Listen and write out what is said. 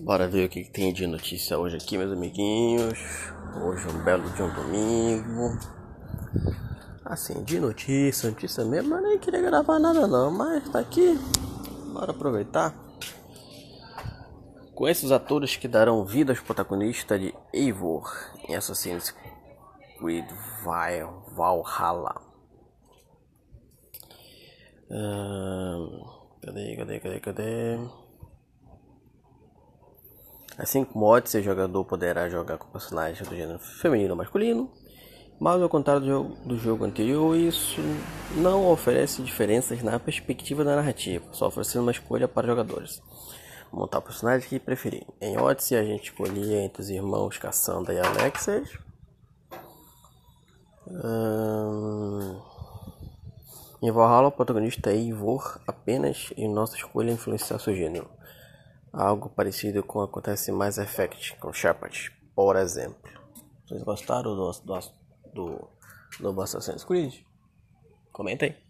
Bora ver o que tem de notícia hoje aqui, meus amiguinhos. Hoje é um belo de um domingo. Assim, de notícia, notícia mesmo, eu nem queria gravar nada não, mas tá aqui. Bora aproveitar. Com esses atores que darão vida aos protagonistas de Eivor em Assassin's Creed Valhalla. Cadê, cadê, cadê, cadê? Assim como mods, o jogador poderá jogar com personagens do gênero feminino ou masculino, mas ao contrário do jogo, do jogo anterior, isso não oferece diferenças na perspectiva da narrativa, só oferecendo uma escolha para jogadores. Montar o personagem que preferir. Em Odyssey a gente escolhia entre os irmãos Cassandra e Alexis. Hum... Em Valhalla, o protagonista é Ivor apenas em nossa escolha influenciar seu gênero. Algo parecido com acontece em Mass Effect com Shepard, por exemplo. Vocês gostaram do, do, do, do Assassin's Creed? Comenta aí.